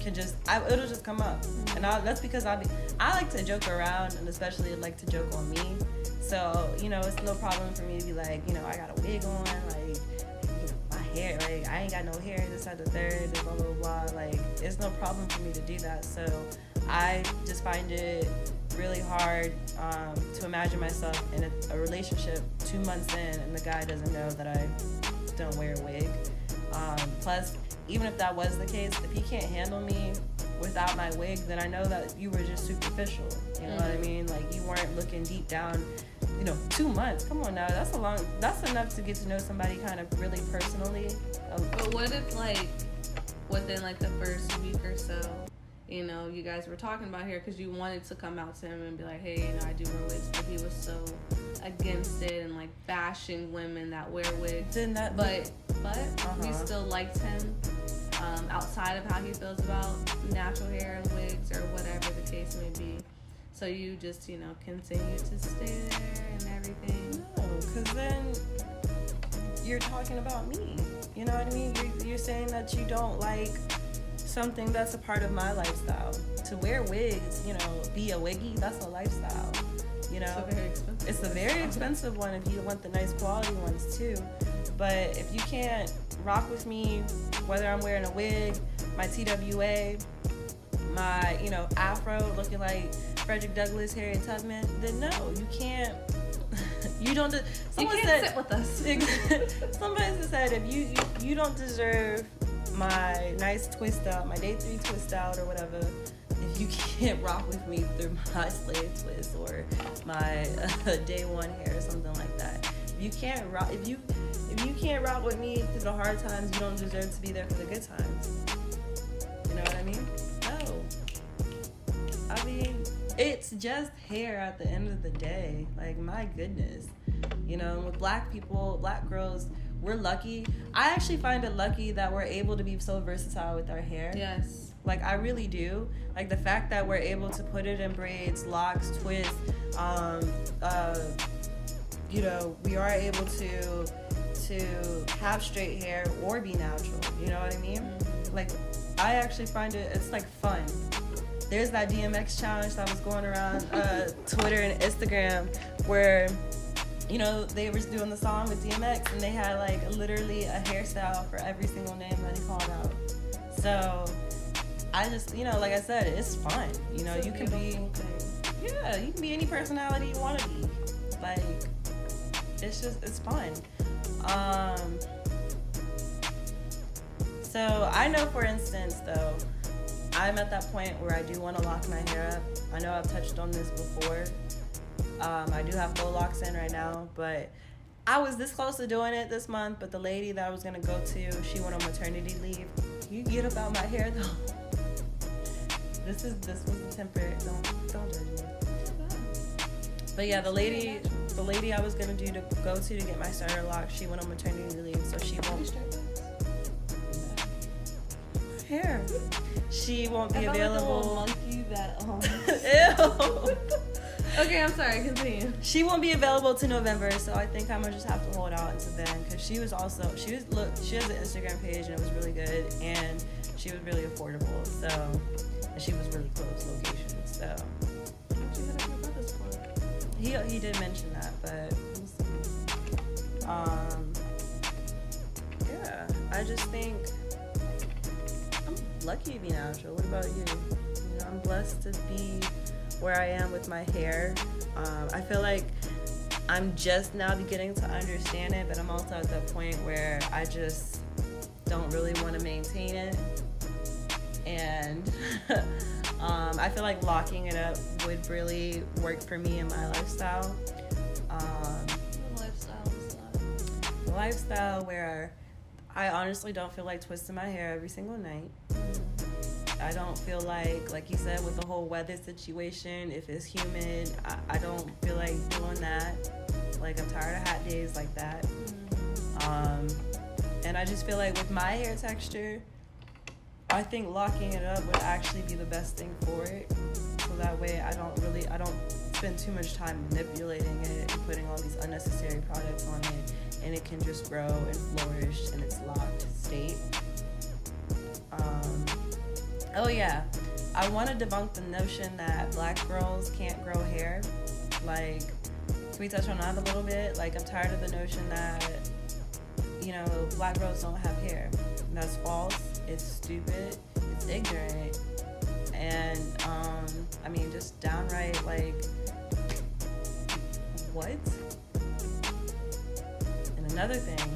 can just I, it'll just come up, and I, that's because I be I like to joke around, and especially like to joke on me. So you know, it's no problem for me to be like, you know, I got a wig on, like you know, my hair, like I ain't got no hair. This at the third, and blah blah blah. Like it's no problem for me to do that. So I just find it really hard um, to imagine myself in a, a relationship two months in, and the guy doesn't know that I don't wear a wig. Um, plus, even if that was the case, if he can't handle me without my wig, then I know that you were just superficial. You know what I Mhm. mean? Like you weren't looking deep down. You know, two months. Come on now, that's a long. That's enough to get to know somebody kind of really personally. But what if like within like the first week or so, you know, you guys were talking about here because you wanted to come out to him and be like, hey, you know, I do wear wigs, but he was so against it and like bashing women that wear wigs. then that, But but we Uh-huh. still liked him um, outside of how he feels about natural hair and wigs or whatever the case may be. So you just you know continue to stay there and everything. No, because then you're talking about me. You know what I mean? You're, you're saying that you don't like something that's a part of my lifestyle. To wear wigs, you know, be a wiggy, that's a lifestyle. You know, It's a very expensive. it's a very expensive one if you want the nice quality ones too. But if you can't rock with me, whether I'm wearing a wig, my TWA, my you know afro looking like Frederick Douglass, Harriet Tubman, then no, you can't. you don't. De- You someone can't said sit with us. Somebody said if you, you you don't deserve my nice twist out, my day three twist out or whatever, if you can't rock with me through my slave twist or my uh, day one hair or something like that. If you can't rock, if you if you can't rock with me through the hard times, you don't deserve to be there for the good times. You know what I mean? No. I mean, it's just hair at the end of the day. Like my goodness. You know, with black people, black girls, we're lucky. I actually find it lucky that we're able to be so versatile with our hair. yes. Like I really do. Like the fact that we're able to put it in braids, locks, twists, um, uh, you know, we are able to to have straight hair or be natural. You know what I mean? Like I actually find it it's like fun. There's that DMX challenge that was going around uh, Twitter and Instagram where you know they were doing the song with DMX and they had like literally a hairstyle for every single name that he called out. So I just you know like I said it's fun. You know you can be yeah you can be any personality you want to be. Like it's just it's fun. Um, so I know, for instance, though, I'm at that point where I do want to lock my hair up. I know I've touched on this before. Um, I do have full locks in right now, but I was this close to doing it this month. But the lady that I was gonna go to, she went on maternity leave. You get about my hair though. This is this was a temporary. Don't don't judge me. But yeah, the lady, the lady I was gonna do to go to to get my starter lock, she went on maternity leave, so she won't hair. She won't be I felt like a little available. monkey that um. Ew. okay, I'm sorry. Continue. She won't be available to November, so I think I'm gonna just have to hold out until then. Cause she was also she was look she has an Instagram page and it was really good and she was really affordable. So and she was really close location. So Why'd you hit up your brother's for? he he did mention that, but. Um, yeah, I just think I'm lucky to be natural. What about you? You know, I'm blessed to be where I am with my hair. Um, I feel like I'm just now beginning to understand it, but I'm also at the point where I just don't really want to maintain it. And um, I feel like locking it up would really work for me and my lifestyle. Um, lifestyle lifestyle where I honestly don't feel like twisting my hair every single night. I don't feel like, like you said, with the whole weather situation, if it's humid, I, I don't feel like doing that. Like, I'm tired of hot days like that. Um, and I just feel like with my hair texture, I think locking it up would actually be the best thing for it. So that way I don't really, I don't spend too much time manipulating it and putting all these unnecessary products on it. And it can just grow and flourish in its locked state. Um, oh yeah, I want to debunk the notion that black girls can't grow hair. Like, can we touch on that a little bit? Like, I'm tired of the notion that, you know, black girls don't have hair. That's false. It's stupid. It's ignorant. And, um, I mean, just downright, like, what? And another thing,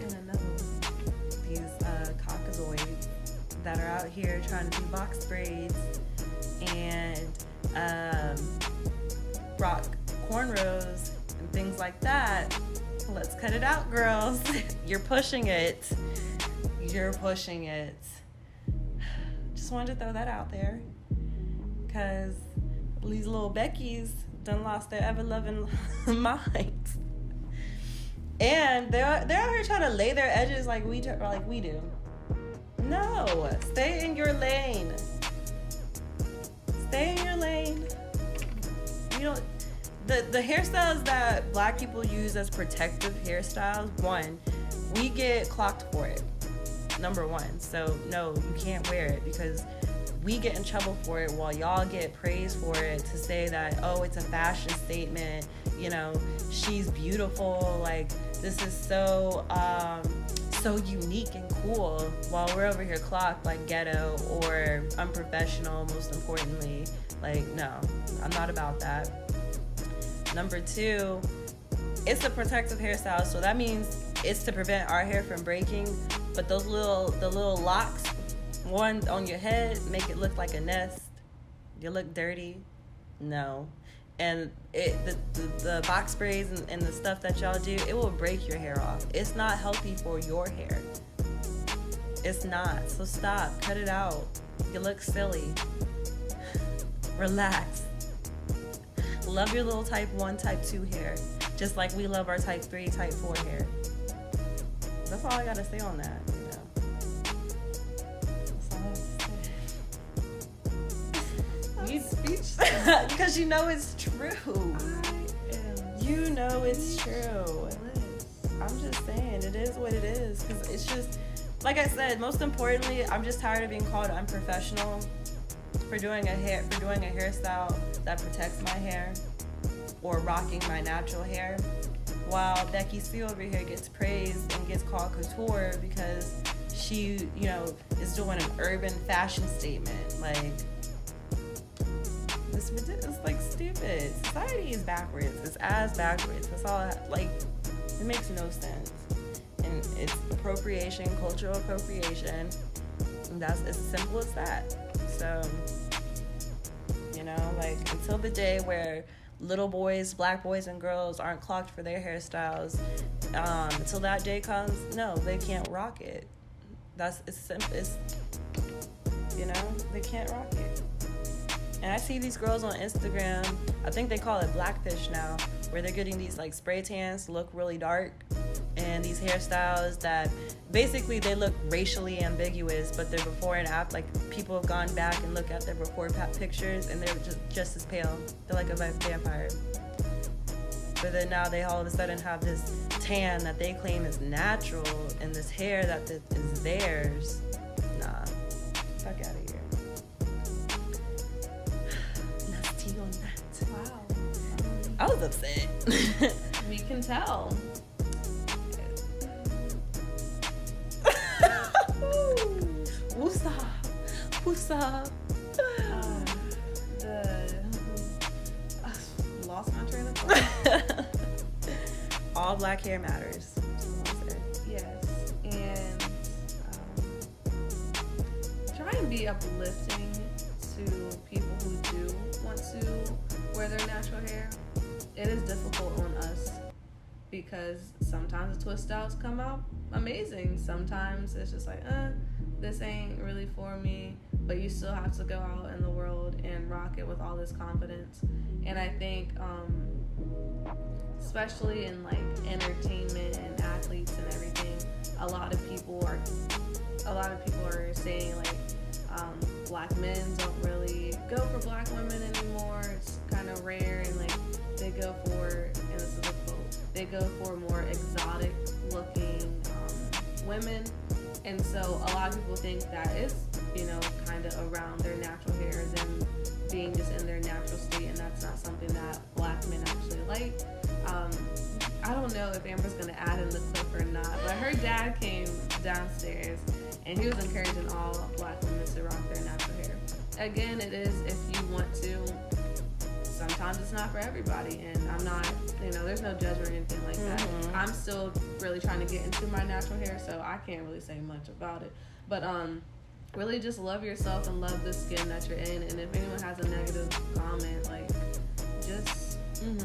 And another one. these uh, caucasoids that are out here trying to do box braids and um, rock cornrows and things like that. Let's cut it out, girls. You're pushing it. You're pushing it. Just wanted to throw that out there. Because these little Beckies done lost their ever loving minds. And they're they're out here trying to lay their edges like we like we do. No, stay in your lane. Stay in your lane. You don't. The the hairstyles that black people use as protective hairstyles. One, we get clocked for it. Number one. So no, you can't wear it because we get in trouble for it while y'all get praised for it to say that oh it's a fashion statement you know she's beautiful like this is so um so unique and cool. While we're over here clocked like ghetto or unprofessional most importantly like no i'm not about that. Number two it's a protective hairstyle so that means it's to prevent our hair from breaking but those little the little locks one on your head make it look like a nest. You look dirty? No and it the, the, the box braids and, and the stuff that y'all do it will break your hair off. It's not healthy for your hair. It's not. So stop. Cut it out. You look silly. Relax. Love your little type 1 type 2 hair just like we love our type 3 type 4 hair. That's all i gotta say on that have to say. I'm speechless. because you know it's true. You know it's true. I'm just saying, it is what it is. Because it's just, like I said, most importantly, I'm just tired of being called unprofessional for doing a hair for doing a hairstyle that protects my hair or rocking my natural hair. While Becky C over here gets praised and gets called couture because she, you know, is doing an urban fashion statement. Like, it's. It's like stupid. Society is backwards. It's as backwards. That's all. Like, it makes no sense. And it's appropriation, cultural appropriation. And that's as simple as that. So, you know, like until the day where little boys, black boys and girls aren't clocked for their hairstyles, um, until that day comes, no, they can't rock it. That's it's simple. It's you know they can't rock it. And I see these girls on Instagram. I think they call it blackfish now, where they're getting these like spray tans look really dark, and these hairstyles that basically they look racially ambiguous, but they're before and after. Like people have gone back and look at their before pictures, and they're just, just as pale. They're like a vampire. But then now they all of a sudden have this tan that they claim is natural, and this hair that th- is theirs. Nah, fuck out of here. I was upset. We can tell. Woosah. Woosah. Um, the uh, lost my train of thought. All black hair matters. That's all I'll say. yes, and um, try and be uplifting to people who do want to wear their natural hair. It is difficult on us because sometimes the twist outs come out amazing. Sometimes it's just like, uh, this ain't really for me. But you still have to go out in the world and rock it with all this confidence. And I think, um, especially in like entertainment and athletes and everything, a lot of people are, a lot of people are saying like, um, black men don't really go for black women anymore. It's kind of rare, and like they go for, and this is a quote, they go for more exotic looking um, women. And so a lot of people think that is, you know, kind of around their natural hair, them being just in their natural state, and that's not something that black men actually like. Um, I don't know if Amber's gonna add in the clip or not, but her dad came downstairs and he was encouraging all black women to rock their natural hair. Again, it is if you want to. Sometimes it's not for everybody, and I'm not, you know, there's no judgment or anything like that. Mhm. I'm still really trying to get into my natural hair, so I can't really say much about it. But um, really just love yourself and love the skin that you're in. And if anyone has a negative comment, like, just know,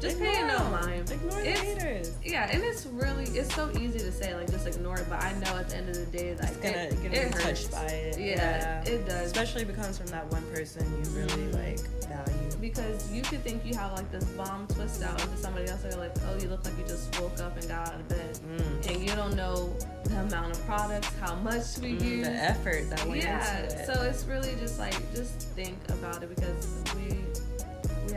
just pay it no mind. Ignore the It's- haters. Yeah, and it's really it's so easy to say like just ignore it, but I know at the end of the day like It's gonna, it, you're gonna it hurts. touched by it. Yeah, it does. Especially if it comes from that one person you really like value. because you could think you have like this bomb twist out and to somebody else they're like, oh, you look like you just woke up and got out of bed, Mm. and you don't know the amount of products, how much we Mm, use. the effort that went yeah, into it. Yeah, so it's really just like just think about it because we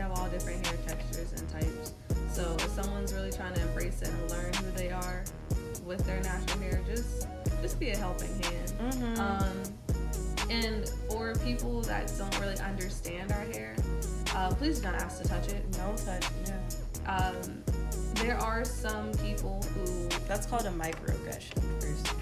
have all different hair textures and types. So if someone's really trying to embrace it and learn who they are with their natural hair, just just be a helping hand. Mhm. Um, And for people that don't really understand our hair, uh, please don't ask to touch it. Don't touch. Yeah. Um, there are some people who That's called a microaggression. First and foremost. Yes.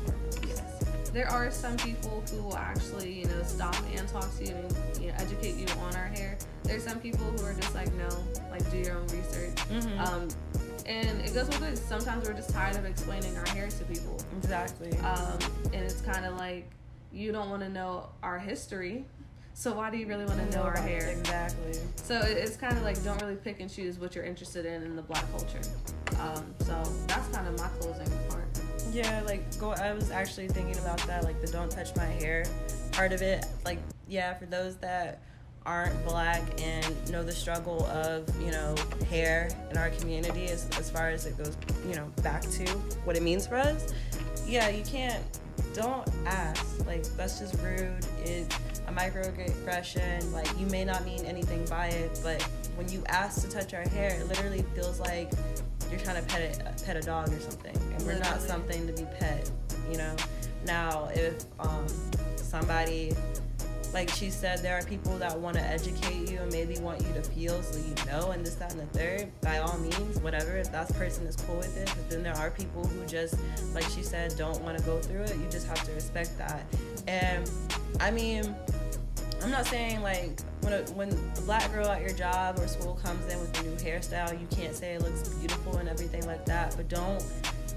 There are some people who will actually, you know, stop and talk to you and you know, educate you on our hair. There's some people who are just like, no, like do your own research. Mhm. Um, and it goes with it. Sometimes we're just tired of explaining our hair to people. exactly. Um, and it's kind of like you don't want to know our history. So why do you really want to know our hair? Exactly. So it's kind of like don't really pick and choose what you're interested in in the black culture. Um, so that's kind of my closing part. Yeah, like go. I was actually thinking about that, like the "don't touch my hair" part of it. Like, yeah, for those that aren't black and know the struggle of you know hair in our community, as as far as it goes, you know, back to what it means for us. Yeah, you can't. Don't ask. Like that's just rude. it's a microaggression. Like you may not mean anything by it, but when you ask to touch our hair, it literally feels like you're trying to pet a, pet a dog or something, and we're not something to be pet. You know. Now, if um, somebody like she said, there are people that want to educate you and maybe want you to feel so you know, and this, that, and the third. By all means, whatever. If that person is cool with it, but then there are people who just, like she said, don't want to go through it. You just have to respect that. And I mean, I'm not saying like when a, when a black girl at your job or school comes in with a new hairstyle, you can't say it looks beautiful and everything like that. But don't,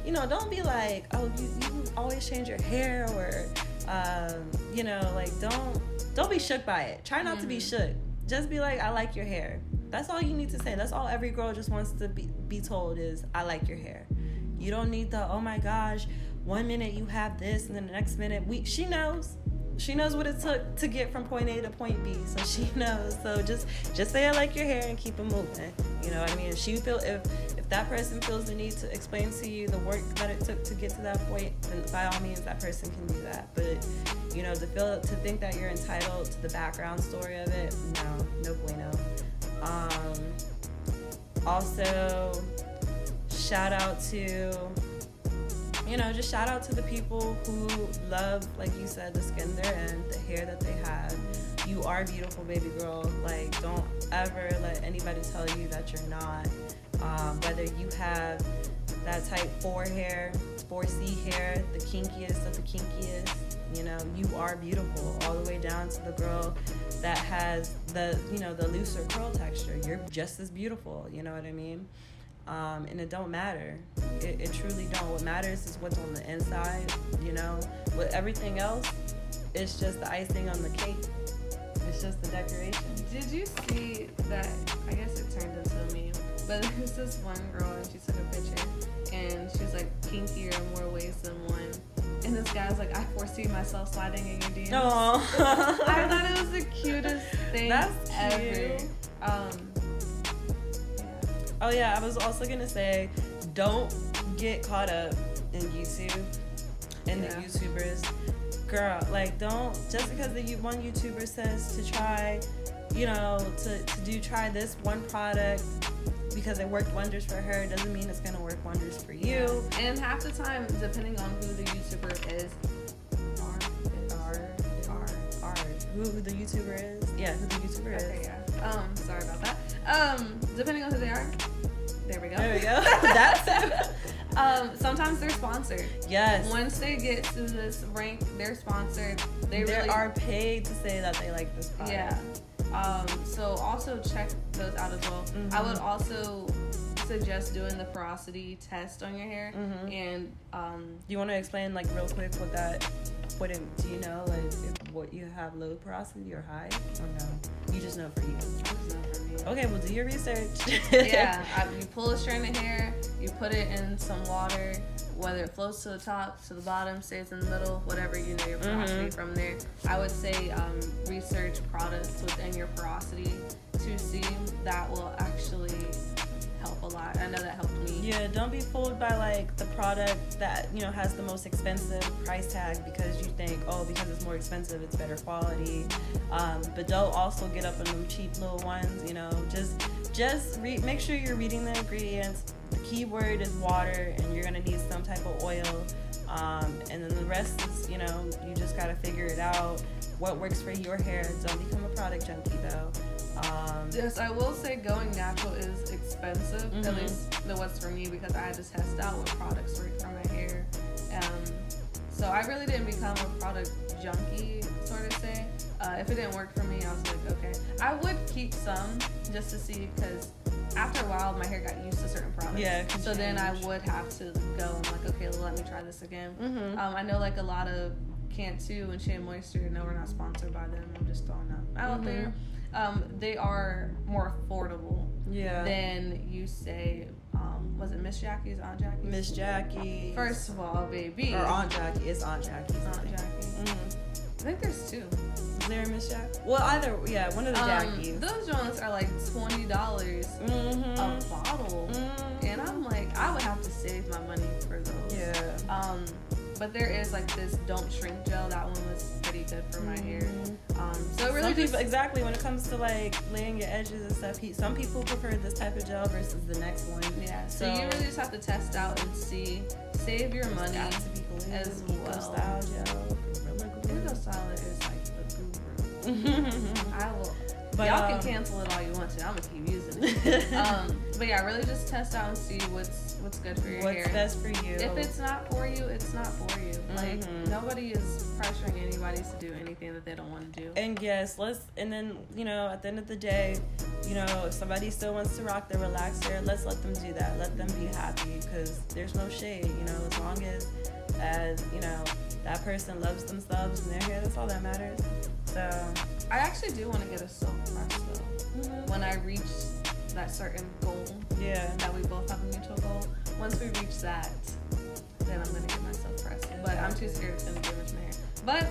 you know, don't be like, oh, you, you always change your hair or, um, you know, like don't don't be shook by it. Try not to be shook. Just be like, I like your hair. That's all you need to say. That's all every girl just wants to be be told is, I like your hair. You don't need the, oh my gosh, one minute you have this and then the next minute we. She knows she knows what it took to get from point A to point B, so she knows. So just just say I like your hair and keep it moving. You know what I mean? If she feel if if that person feels the need to explain to you the work that it took to get to that point, then by all means that person can do that. But you know, to feel to think that you're entitled to the background story of it, no, no bueno. Um, also, shout out to you know, just shout out to the people who love, like you said, the skin they're in, the hair that they have. You are beautiful, baby girl. Like, don't ever let anybody tell you that you're not. Um, whether you have that type 4 hair, 4C hair, the kinkiest of the kinkiest, you know, you are beautiful all the way down to the girl that has the, you know, the looser curl texture. You're just as beautiful, you know what I mean? Um, and it don't matter. It, it truly don't. What matters is what's on the inside. You know, with everything else, it's just the icing on the cake. It's just the decoration. Did you see that? I guess it turned into a meme. But there's this one girl and she took a picture and she's like kinkier in more ways than one. And this guy's like, I foresee myself sliding in your DMs. No, I thought it was the cutest thing That's ever. cute. Um, Oh yeah, I was also gonna say, don't get caught up in YouTube and Yeah. the YouTubers. Girl, like don't just because the one YouTuber says to try, you know, to, to do try this one product because it worked wonders for her doesn't mean it's gonna work wonders for you. and half the time, depending on who the YouTuber is, R who the YouTuber is? Yeah, who the YouTuber Okay, is. yeah. Um, sorry about that. Um, depending on who they are, there we go. There we go. That's um, sometimes they're sponsored. yes. Once they get to this rank, they're sponsored. They They really are paid to say that they like this product. Yeah. Um, so also check those out as well. I Mhm. would also suggest doing the porosity test on your hair Mhm. and um, Do you want to explain like real quick what that what do you know like if what you have low porosity or high or no? You just know for you. Okay, well do your research. yeah, I, you pull a strand of hair, you put it in some water, whether it floats to the top, to the bottom, stays in the middle, whatever you know your porosity Mhm. from there. I would say um, research products within your porosity to see that will actually help a lot. I know that helped me. Yeah, don't be fooled by like the product that you know has the most expensive price tag because you think, oh, because it's more expensive, it's better quality. Um, but don't also get up on them cheap little ones. You know, just just read. Make sure you're reading the ingredients. The key word is water, and you're gonna need some type of oil. Um, and then the rest is, you know, you just gotta figure it out. What works for your hair. Don't become a product junkie though. Um, Yes, I will say going natural is expensive. At Mhm. least it was for me because I had to test out what products work for my hair. Um, so I really didn't become a product junkie, sort of say. Uh, if it didn't work for me, I was like, okay. I would keep some just to see because after a while, my hair got used to certain products. Yeah, So then I would have to go and like, okay, let me try this again. mhm. Um, I know like a lot of Cantu and Shea Moisture. No, we're not sponsored by them. I'm just throwing that out Mhm. there. Um, they are more affordable yeah. than you say. Um, was it Miss Jackie's Aunt Jackie? Miss Jackie. First of all, baby. or Aunt Jackie. It's Aunt Jackie. Aunt Jackie. Mm. I think there's two. Is there Miss Jackie? Well, either yeah, one of the Um, Jackies. those joints are like twenty dollars mm-hmm. a bottle, Mm. and I'm like, I would have to save my money for those. Yeah. Um, but there is like this don't shrink gel. That one was pretty good for my hair. Mhm. Um, so it really people exactly when it comes to like laying your edges and stuff. He, some people prefer this type of gel versus the next one. yeah. So, So- you really just have to test out and see, save your money. Got to be glue, as Eco well. Style gel. Hugo Solid is like the guru. I will. But, y'all um, can cancel it all you want to. I'm gonna keep using it. um, but yeah, really just test out and see what's what's good for your What's hair. best for you? If it's not for you, it's not for you. Like Mhm. nobody is pressuring anybody to do anything that they don't want to do. and yes, let's and then you know at the end of the day, you know if somebody still wants to rock their relaxer, let's let them do that. Let them be happy because there's no shade. You know, as long as as you know that person loves themselves and their hair, that's all that matters. So I actually do want to get a silk press though. When I reach that certain goal yeah, that we both have a mutual goal, once we reach that, then I'm gonna get myself pressed. But I'm too scared it's gonna damage my hair. But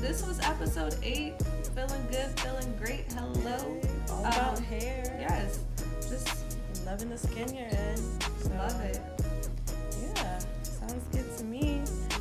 this was episode eight. Feeling good, feeling great. Hello. all about Um, hair. Yes. Just loving the skin you're in. So, love it.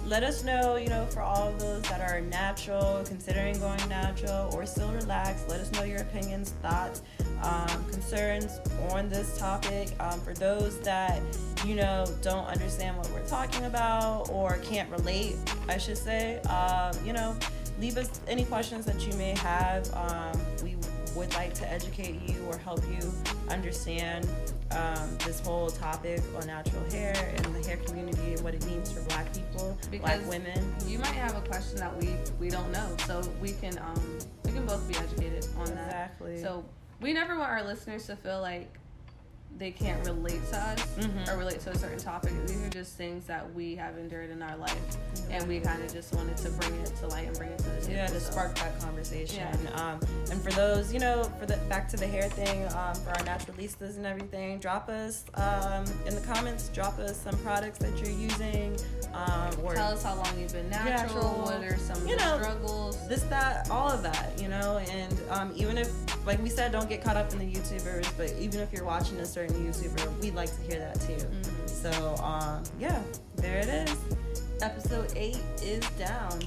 Let us know, you know, for all of those that are natural, considering going natural, or still relaxed. Let us know your opinions, thoughts, um, concerns on this topic. Um, for those that, you know, don't understand what we're talking about or can't relate, I should say, um, you know, leave us any questions that you may have. Um, we would like to educate you or help you understand um, this whole topic on natural hair and the hair community and what it means for black people, black women. you might have a question that we we don't know, so we can um we can both be educated on that. Exactly. So we never want our listeners to feel like they can't relate to us Mhm. or relate to a certain topic. These are just things that we have endured in our life, and we kind of just wanted to bring it to light and bring it to the table. yeah, to so- spark that conversation. Yeah. Um, and for those, you know, for the back to the hair thing, um, for our naturalistas and everything, drop us um, in the comments. Drop us some products that you're using, um, or Tell us how long you've been natural. Natural. What are some You know, struggles? this, that, all of that, you know. And um, even if, like we said, don't get caught up in the YouTubers, but even if you're watching a certain YouTuber, we'd like to hear that too. Mhm. So, um, yeah, there it is. Episode eight is down.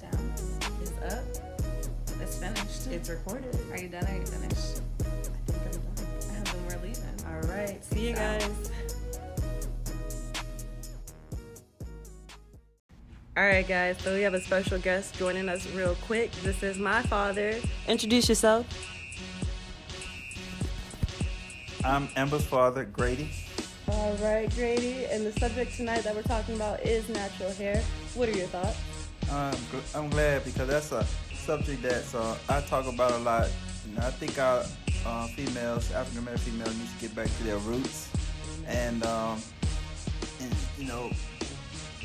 Down. It's up. It's finished. It's recorded. Are you done? Are you finished? I think I'm done. And then we're leaving. All right. See you guys. All right, guys. So we have a special guest joining us real quick. This is my father. Introduce yourself. I'm Amber's father, Grady. All right, Grady. And the subject tonight that we're talking about is natural hair. What are your thoughts? I'm, gl- I'm glad because that's a subject that uh, I talk about a lot. You know, I think our uh, females, African American females, need to get back to their roots and, um, and you know,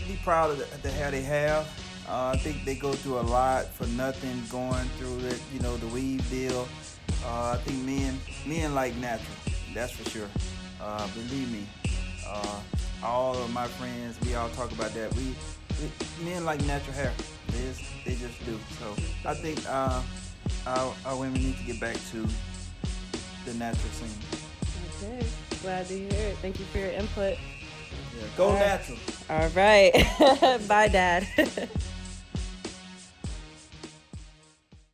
be proud of the, the hair they have. Uh, I think they go through a lot for nothing, going through it. You know, the weave deal. Uh, I think men men like natural. That's for sure. Uh, believe me. Uh, all of my friends, we all talk about that. We, we men like natural hair. They just, they just do. So I think uh, our, our women need to get back to the natural scene. Okay. Glad to hear it. Thank you for your input. Go All right. natural. All right. Bye, Dad.